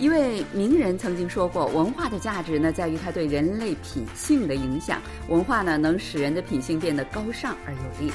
一位名人曾经说过，文化的价值呢，在于它对人类品性的影响。文化呢，能使人的品性变得高尚而有力。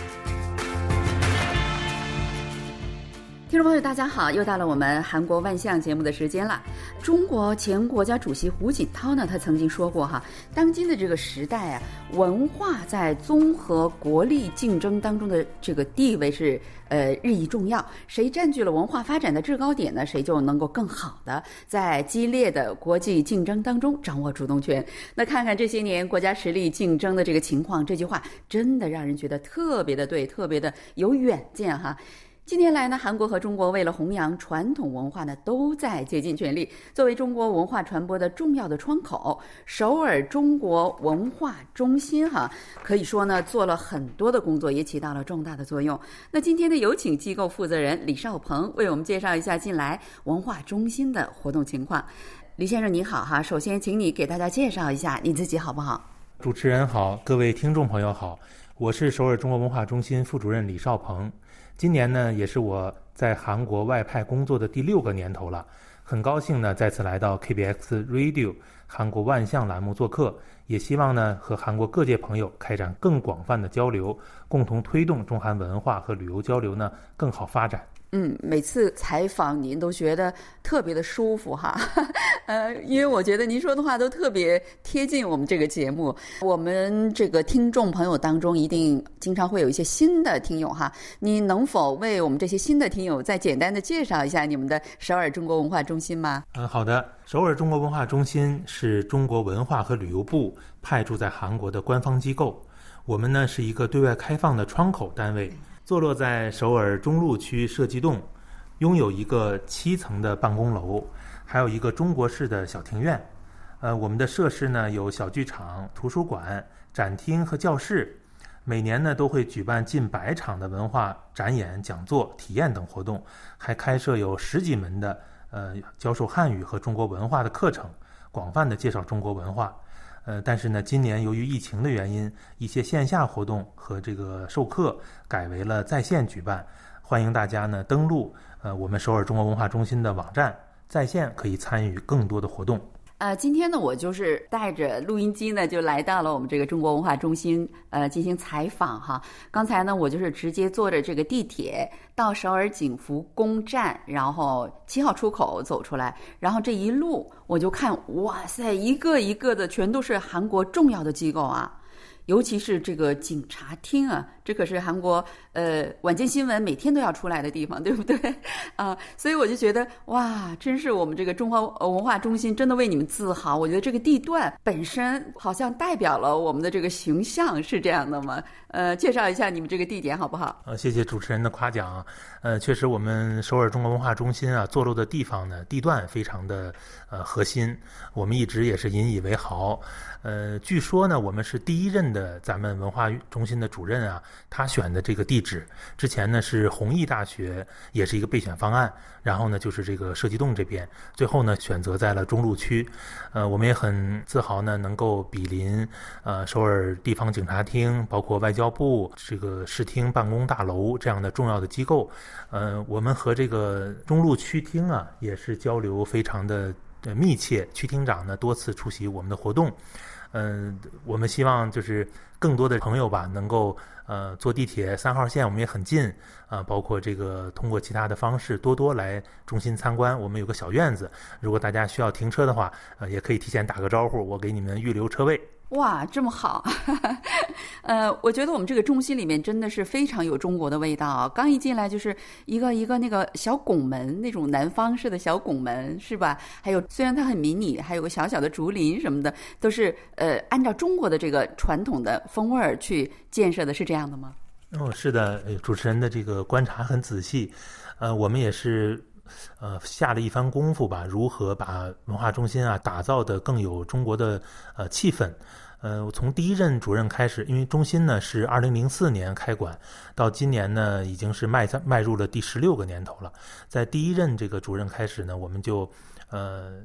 听众朋友，大家好，又到了我们韩国万象节目的时间了。中国前国家主席胡锦涛呢，他曾经说过哈，当今的这个时代啊，文化在综合国力竞争当中的这个地位是呃日益重要。谁占据了文化发展的制高点呢，谁就能够更好的在激烈的国际竞争当中掌握主动权。那看看这些年国家实力竞争的这个情况，这句话真的让人觉得特别的对，特别的有远见哈。近年来呢，韩国和中国为了弘扬传统文化呢，都在竭尽全力。作为中国文化传播的重要的窗口，首尔中国文化中心哈，可以说呢做了很多的工作，也起到了重大的作用。那今天呢，有请机构负责人李少鹏为我们介绍一下近来文化中心的活动情况。李先生您好哈，首先请你给大家介绍一下你自己好不好？主持人好，各位听众朋友好，我是首尔中国文化中心副主任李少鹏。今年呢，也是我在韩国外派工作的第六个年头了，很高兴呢再次来到 KBX Radio 韩国万象栏目做客，也希望呢和韩国各界朋友开展更广泛的交流，共同推动中韩文化和旅游交流呢更好发展。嗯，每次采访您都觉得特别的舒服哈，呃，因为我觉得您说的话都特别贴近我们这个节目。我们这个听众朋友当中，一定经常会有一些新的听友哈，你能否为我们这些新的听友再简单的介绍一下你们的首尔中国文化中心吗？嗯，好的，首尔中国文化中心是中国文化和旅游部派驻在韩国的官方机构，我们呢是一个对外开放的窗口单位。坐落在首尔中路区设计洞，拥有一个七层的办公楼，还有一个中国式的小庭院。呃，我们的设施呢有小剧场、图书馆、展厅和教室。每年呢都会举办近百场的文化展演、讲座、体验等活动，还开设有十几门的呃教授汉语和中国文化的课程，广泛的介绍中国文化。呃，但是呢，今年由于疫情的原因，一些线下活动和这个授课改为了在线举办。欢迎大家呢登录呃我们首尔中国文化中心的网站，在线可以参与更多的活动。呃，今天呢，我就是带着录音机呢，就来到了我们这个中国文化中心，呃，进行采访哈。刚才呢，我就是直接坐着这个地铁到首尔景福宫站，然后七号出口走出来，然后这一路我就看，哇塞，一个一个的全都是韩国重要的机构啊。尤其是这个警察厅啊，这可是韩国呃晚间新闻每天都要出来的地方，对不对？啊，所以我就觉得哇，真是我们这个中华文化中心真的为你们自豪。我觉得这个地段本身好像代表了我们的这个形象，是这样的吗？呃，介绍一下你们这个地点好不好？呃，谢谢主持人的夸奖。呃，确实，我们首尔中国文化中心啊，坐落的地方呢，地段非常的呃核心，我们一直也是引以为豪。呃，据说呢，我们是第一任的咱们文化中心的主任啊，他选的这个地址，之前呢是弘毅大学，也是一个备选方案，然后呢就是这个设计洞这边，最后呢选择在了中路区。呃，我们也很自豪呢，能够比邻呃首尔地方警察厅，包括外交部这个市厅办公大楼这样的重要的机构。呃，我们和这个中路区厅啊，也是交流非常的密切，区厅长呢多次出席我们的活动。嗯，我们希望就是更多的朋友吧，能够呃坐地铁三号线，我们也很近啊，包括这个通过其他的方式多多来中心参观。我们有个小院子，如果大家需要停车的话，呃，也可以提前打个招呼，我给你们预留车位。哇，这么好，呃，我觉得我们这个中心里面真的是非常有中国的味道。刚一进来就是一个一个那个小拱门，那种南方式的小拱门，是吧？还有虽然它很迷你，还有个小小的竹林什么的，都是呃按照中国的这个传统的风味儿去建设的，是这样的吗？哦，是的，主持人的这个观察很仔细，呃，我们也是。呃，下了一番功夫吧，如何把文化中心啊打造的更有中国的呃气氛？呃，从第一任主任开始，因为中心呢是二零零四年开馆，到今年呢已经是迈迈入了第十六个年头了。在第一任这个主任开始呢，我们就呃，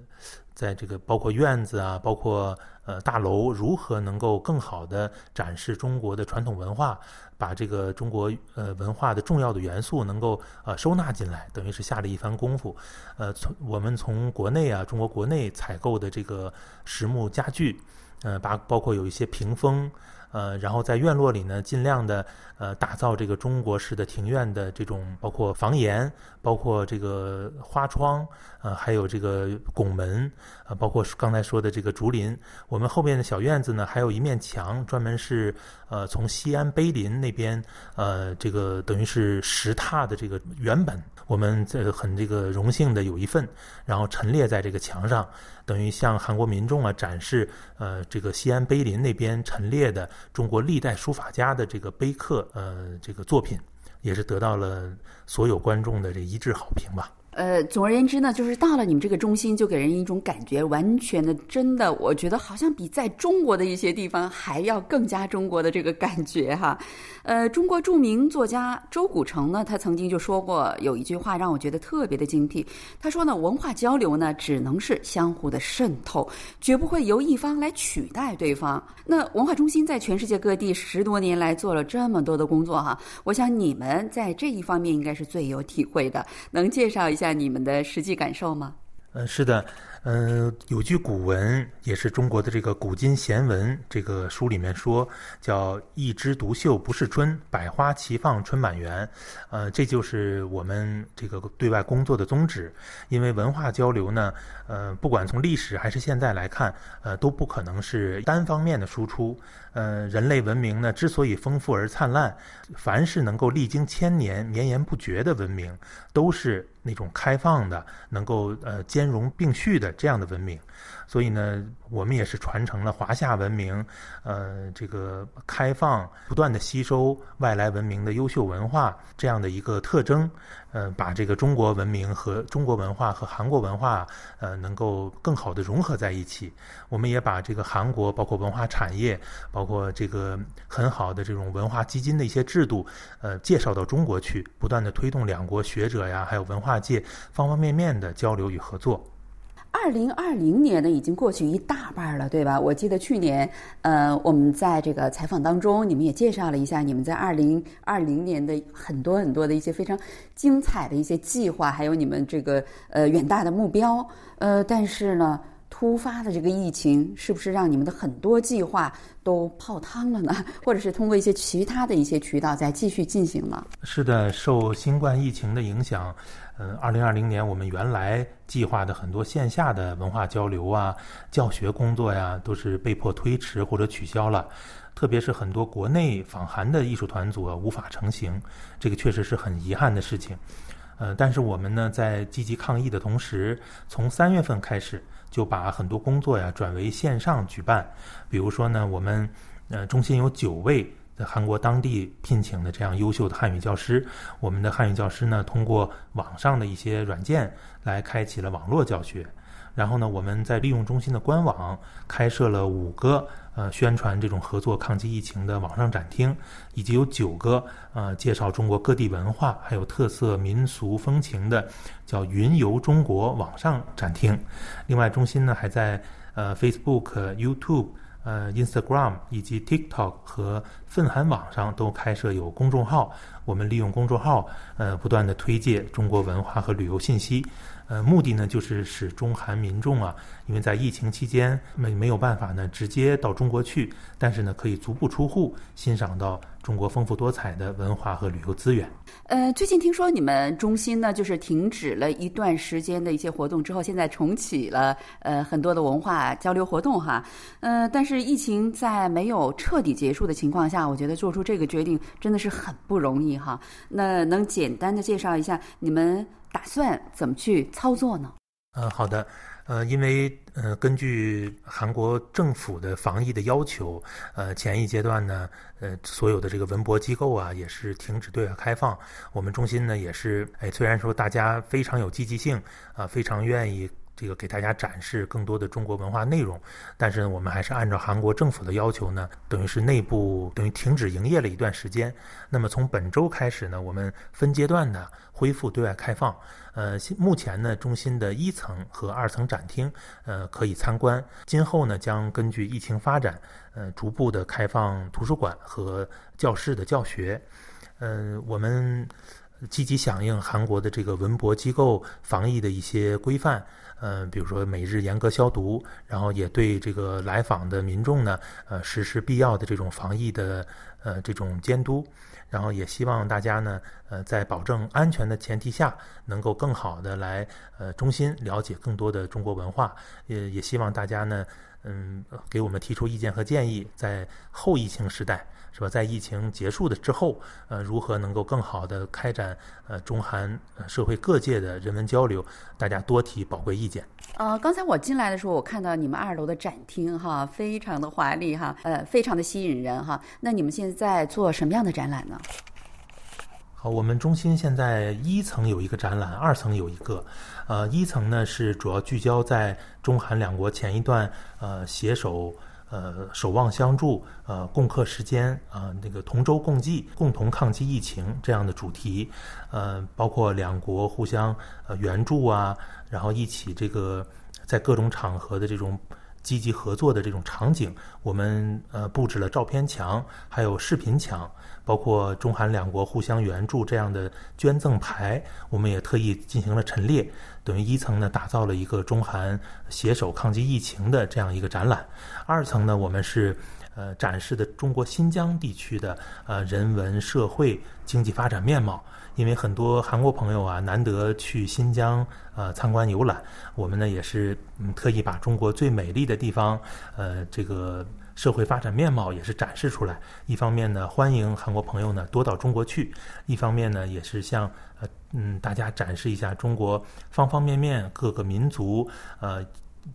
在这个包括院子啊，包括。呃大楼如何能够更好的展示中国的传统文化，把这个中国呃文化的重要的元素能够呃收纳进来，等于是下了一番功夫。呃，从我们从国内啊，中国国内采购的这个实木家具，呃，把包括有一些屏风。呃，然后在院落里呢，尽量的呃打造这个中国式的庭院的这种，包括房檐，包括这个花窗，呃，还有这个拱门，呃，包括刚才说的这个竹林。我们后边的小院子呢，还有一面墙，专门是呃从西安碑林那边呃这个等于是石拓的这个原本，我们这很这个荣幸的有一份，然后陈列在这个墙上。等于向韩国民众啊展示，呃，这个西安碑林那边陈列的中国历代书法家的这个碑刻，呃，这个作品，也是得到了所有观众的这一致好评吧。呃，总而言之呢，就是到了你们这个中心，就给人一种感觉，完全的，真的，我觉得好像比在中国的一些地方还要更加中国的这个感觉哈。呃，中国著名作家周古城呢，他曾经就说过有一句话让我觉得特别的精辟。他说呢，文化交流呢，只能是相互的渗透，绝不会由一方来取代对方。那文化中心在全世界各地十多年来做了这么多的工作哈，我想你们在这一方面应该是最有体会的，能介绍一下你们的实际感受吗？嗯，是的。嗯，有句古文，也是中国的这个古今贤文这个书里面说，叫“一枝独秀不是春，百花齐放春满园”。呃，这就是我们这个对外工作的宗旨。因为文化交流呢，呃，不管从历史还是现在来看，呃，都不可能是单方面的输出。呃，人类文明呢，之所以丰富而灿烂，凡是能够历经千年绵延不绝的文明，都是那种开放的，能够呃兼容并蓄的这样的文明。所以呢，我们也是传承了华夏文明，呃，这个开放、不断的吸收外来文明的优秀文化这样的一个特征，嗯，把这个中国文明和中国文化和韩国文化，呃，能够更好的融合在一起。我们也把这个韩国包括文化产业，包括这个很好的这种文化基金的一些制度，呃，介绍到中国去，不断的推动两国学者呀，还有文化界方方面面的交流与合作。二零二零年呢，已经过去一大半了，对吧？我记得去年，呃，我们在这个采访当中，你们也介绍了一下你们在二零二零年的很多很多的一些非常精彩的一些计划，还有你们这个呃远大的目标。呃，但是呢，突发的这个疫情，是不是让你们的很多计划都泡汤了呢？或者是通过一些其他的一些渠道再继续进行了？是的，受新冠疫情的影响。嗯，二零二零年我们原来计划的很多线下的文化交流啊、教学工作呀，都是被迫推迟或者取消了。特别是很多国内访韩的艺术团组无法成行，这个确实是很遗憾的事情。呃，但是我们呢，在积极抗疫的同时，从三月份开始就把很多工作呀转为线上举办。比如说呢，我们呃中心有九位。韩国当地聘请的这样优秀的汉语教师，我们的汉语教师呢，通过网上的一些软件来开启了网络教学。然后呢，我们在利用中心的官网开设了五个呃宣传这种合作抗击疫情的网上展厅，以及有九个呃介绍中国各地文化还有特色民俗风情的叫“云游中国”网上展厅。另外，中心呢还在呃 Facebook、YouTube。呃，Instagram 以及 TikTok 和奋韩网上都开设有公众号，我们利用公众号呃不断的推介中国文化和旅游信息。呃，目的呢就是使中韩民众啊，因为在疫情期间没没有办法呢直接到中国去，但是呢可以足不出户欣赏到中国丰富多彩的文化和旅游资源。呃，最近听说你们中心呢就是停止了一段时间的一些活动之后，现在重启了呃很多的文化交流活动哈。呃，但是疫情在没有彻底结束的情况下，我觉得做出这个决定真的是很不容易哈。那能简单的介绍一下你们？打算怎么去操作呢？呃，好的，呃，因为呃，根据韩国政府的防疫的要求，呃，前一阶段呢，呃，所有的这个文博机构啊，也是停止对外开放。我们中心呢，也是，哎，虽然说大家非常有积极性，啊，非常愿意。这个给大家展示更多的中国文化内容，但是呢，我们还是按照韩国政府的要求呢，等于是内部等于停止营业了一段时间。那么从本周开始呢，我们分阶段的恢复对外开放。呃，目前呢，中心的一层和二层展厅呃可以参观，今后呢将根据疫情发展，呃逐步的开放图书馆和教室的教学。呃，我们积极响应韩国的这个文博机构防疫的一些规范。嗯，比如说每日严格消毒，然后也对这个来访的民众呢，呃，实施必要的这种防疫的呃这种监督，然后也希望大家呢，呃，在保证安全的前提下，能够更好的来呃中心了解更多的中国文化，也也希望大家呢，嗯，给我们提出意见和建议，在后疫情时代。是吧？在疫情结束的之后，呃，如何能够更好的开展呃中韩社会各界的人文交流？大家多提宝贵意见。呃，刚才我进来的时候，我看到你们二楼的展厅哈，非常的华丽哈，呃，非常的吸引人哈。那你们现在做什么样的展览呢？好，我们中心现在一层有一个展览，二层有一个。呃，一层呢是主要聚焦在中韩两国前一段呃携手。呃，守望相助，呃，共克时艰，啊，那个同舟共济，共同抗击疫情这样的主题，呃，包括两国互相呃援助啊，然后一起这个在各种场合的这种。积极合作的这种场景，我们呃布置了照片墙，还有视频墙，包括中韩两国互相援助这样的捐赠牌，我们也特意进行了陈列。等于一层呢，打造了一个中韩携手抗击疫情的这样一个展览；二层呢，我们是呃展示的中国新疆地区的呃人文、社会、经济发展面貌。因为很多韩国朋友啊，难得去新疆呃参观游览，我们呢也是嗯特意把中国最美丽的地方，呃这个社会发展面貌也是展示出来。一方面呢，欢迎韩国朋友呢多到中国去；一方面呢，也是向呃嗯大家展示一下中国方方面面各个民族呃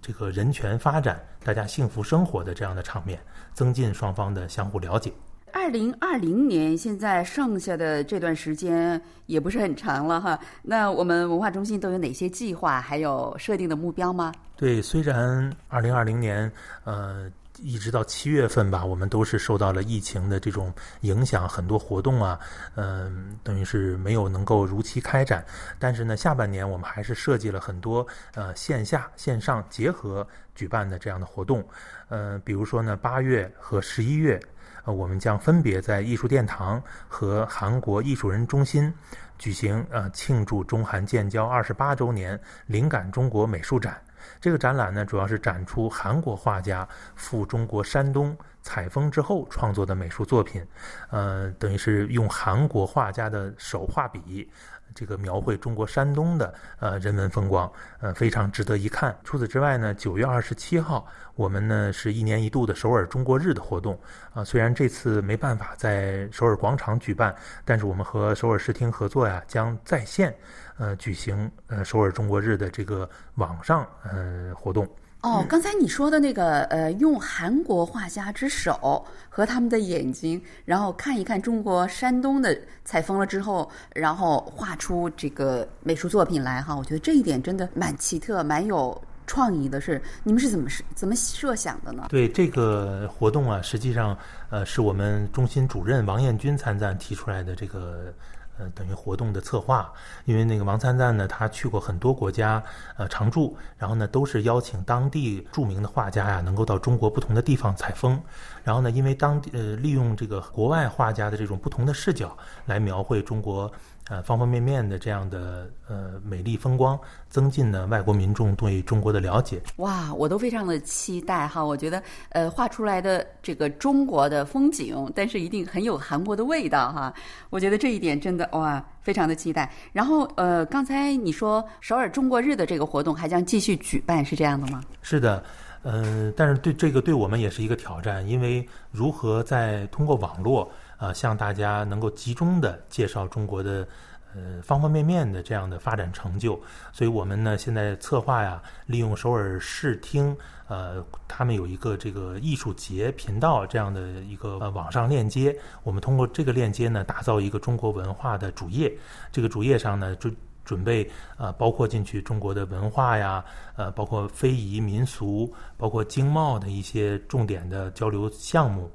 这个人权发展、大家幸福生活的这样的场面，增进双方的相互了解。二零二零年，现在剩下的这段时间也不是很长了哈。那我们文化中心都有哪些计划，还有设定的目标吗？对，虽然二零二零年，呃，一直到七月份吧，我们都是受到了疫情的这种影响，很多活动啊，嗯，等于是没有能够如期开展。但是呢，下半年我们还是设计了很多呃线下线上结合举办的这样的活动，呃，比如说呢，八月和十一月。呃，我们将分别在艺术殿堂和韩国艺术人中心举行呃庆祝中韩建交二十八周年灵感中国美术展。这个展览呢，主要是展出韩国画家赴中国山东采风之后创作的美术作品，呃，等于是用韩国画家的手画笔。这个描绘中国山东的呃人文风光，呃非常值得一看。除此之外呢，九月二十七号，我们呢是一年一度的首尔中国日的活动啊。虽然这次没办法在首尔广场举办，但是我们和首尔视听合作呀，将在线呃举行呃首尔中国日的这个网上呃活动。哦，刚才你说的那个，呃，用韩国画家之手和他们的眼睛，然后看一看中国山东的采风了之后，然后画出这个美术作品来，哈，我觉得这一点真的蛮奇特、蛮有创意的。是你们是怎么是怎么设想的呢？对这个活动啊，实际上，呃，是我们中心主任王彦军参赞提出来的这个。呃，等于活动的策划，因为那个王参赞呢，他去过很多国家，呃，常驻，然后呢，都是邀请当地著名的画家呀，能够到中国不同的地方采风，然后呢，因为当地呃，利用这个国外画家的这种不同的视角来描绘中国。呃，方方面面的这样的呃美丽风光，增进了外国民众对中国的了解。哇，我都非常的期待哈！我觉得呃画出来的这个中国的风景，但是一定很有韩国的味道哈！我觉得这一点真的哇，非常的期待。然后呃，刚才你说首尔中国日的这个活动还将继续举办，是这样的吗？是的，呃，但是对这个对我们也是一个挑战，因为如何在通过网络。啊，向大家能够集中的介绍中国的呃方方面面的这样的发展成就，所以我们呢现在策划呀，利用首尔视听呃，他们有一个这个艺术节频道这样的一个呃网上链接，我们通过这个链接呢，打造一个中国文化的主页，这个主页上呢就。准备呃包括进去中国的文化呀，呃包括非遗民俗，包括经贸的一些重点的交流项目，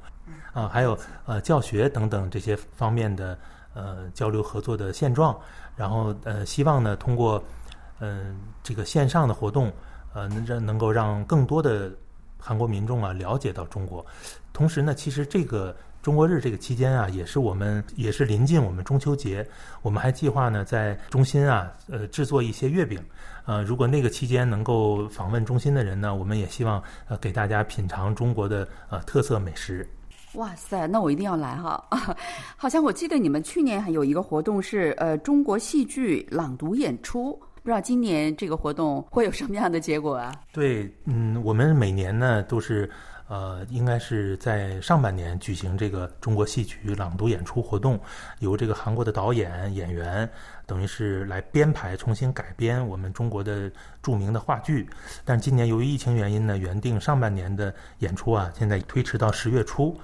啊还有呃教学等等这些方面的呃交流合作的现状，然后呃希望呢通过嗯这个线上的活动，呃能让能够让更多的韩国民众啊了解到中国，同时呢其实这个。中国日这个期间啊，也是我们也是临近我们中秋节，我们还计划呢在中心啊，呃制作一些月饼，呃如果那个期间能够访问中心的人呢，我们也希望呃给大家品尝中国的呃特色美食。哇塞，那我一定要来哈！好像我记得你们去年还有一个活动是呃中国戏剧朗读演出，不知道今年这个活动会有什么样的结果啊？对，嗯，我们每年呢都是。呃，应该是在上半年举行这个中国戏曲朗读演出活动，由这个韩国的导演、演员，等于是来编排、重新改编我们中国的著名的话剧。但今年由于疫情原因呢，原定上半年的演出啊，现在推迟到十月初。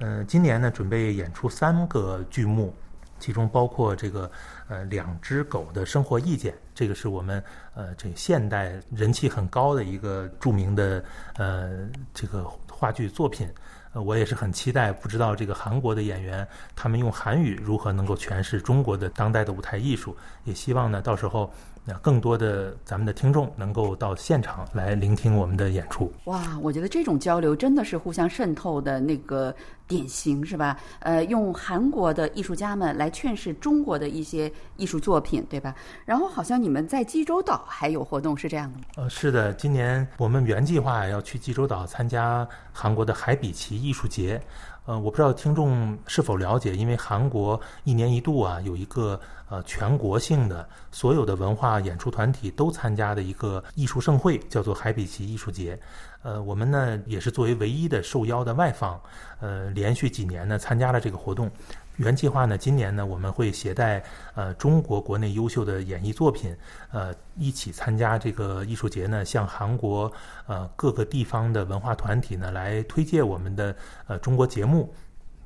呃，今年呢，准备演出三个剧目，其中包括这个呃两只狗的生活意见，这个是我们呃这现代人气很高的一个著名的呃这个。话剧作品，呃，我也是很期待，不知道这个韩国的演员他们用韩语如何能够诠释中国的当代的舞台艺术，也希望呢，到时候。那更多的咱们的听众能够到现场来聆听我们的演出。哇，我觉得这种交流真的是互相渗透的那个典型，是吧？呃，用韩国的艺术家们来诠释中国的一些艺术作品，对吧？然后好像你们在济州岛还有活动，是这样的吗？呃，是的，今年我们原计划要去济州岛参加韩国的海比奇艺术节。呃，我不知道听众是否了解，因为韩国一年一度啊有一个呃全国性的所有的文化演出团体都参加的一个艺术盛会，叫做海比奇艺术节。呃，我们呢也是作为唯一的受邀的外方，呃，连续几年呢参加了这个活动。原计划呢，今年呢，我们会携带呃中国国内优秀的演艺作品，呃一起参加这个艺术节呢，向韩国呃各个地方的文化团体呢来推介我们的呃中国节目。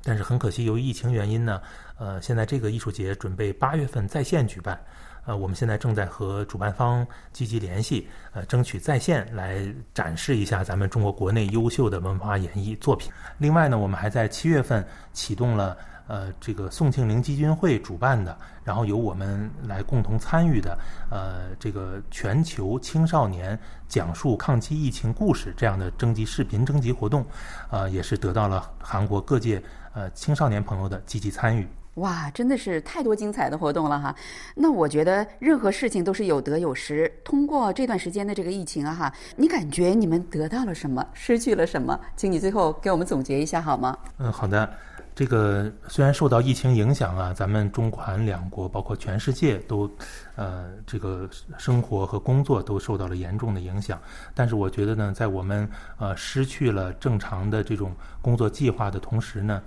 但是很可惜，由于疫情原因呢，呃现在这个艺术节准备八月份在线举办，呃我们现在正在和主办方积极联系，呃争取在线来展示一下咱们中国国内优秀的文化演艺作品。另外呢，我们还在七月份启动了。呃，这个宋庆龄基金会主办的，然后由我们来共同参与的，呃，这个全球青少年讲述抗击疫情故事这样的征集视频征集活动，呃，也是得到了韩国各界呃青少年朋友的积极参与。哇，真的是太多精彩的活动了哈！那我觉得任何事情都是有得有失。通过这段时间的这个疫情啊哈，你感觉你们得到了什么，失去了什么？请你最后给我们总结一下好吗？嗯，好的。这个虽然受到疫情影响啊，咱们中韩两国包括全世界都，呃，这个生活和工作都受到了严重的影响。但是我觉得呢，在我们呃失去了正常的这种工作计划的同时呢，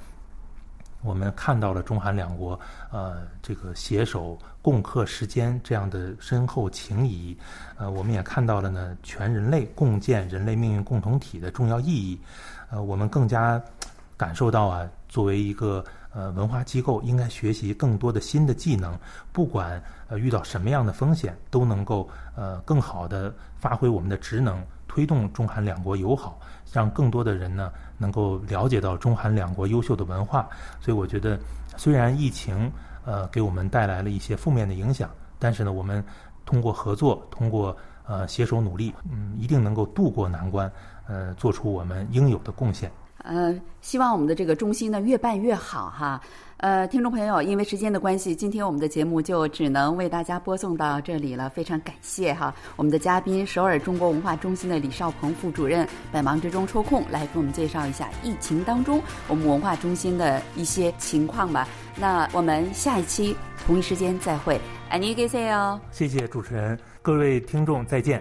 我们看到了中韩两国呃这个携手共克时艰这样的深厚情谊。呃，我们也看到了呢，全人类共建人类命运共同体的重要意义。呃，我们更加感受到啊。作为一个呃文化机构，应该学习更多的新的技能，不管呃遇到什么样的风险，都能够呃更好的发挥我们的职能，推动中韩两国友好，让更多的人呢能够了解到中韩两国优秀的文化。所以我觉得，虽然疫情呃给我们带来了一些负面的影响，但是呢，我们通过合作，通过呃携手努力，嗯，一定能够渡过难关，呃，做出我们应有的贡献。呃，希望我们的这个中心呢越办越好哈。呃，听众朋友，因为时间的关系，今天我们的节目就只能为大家播送到这里了。非常感谢哈，我们的嘉宾首尔中国文化中心的李少鹏副主任，百忙之中抽空来给我们介绍一下疫情当中我们文化中心的一些情况吧。那我们下一期同一时间再会，안녕히계세 요。 谢谢主持人，各位听众再见。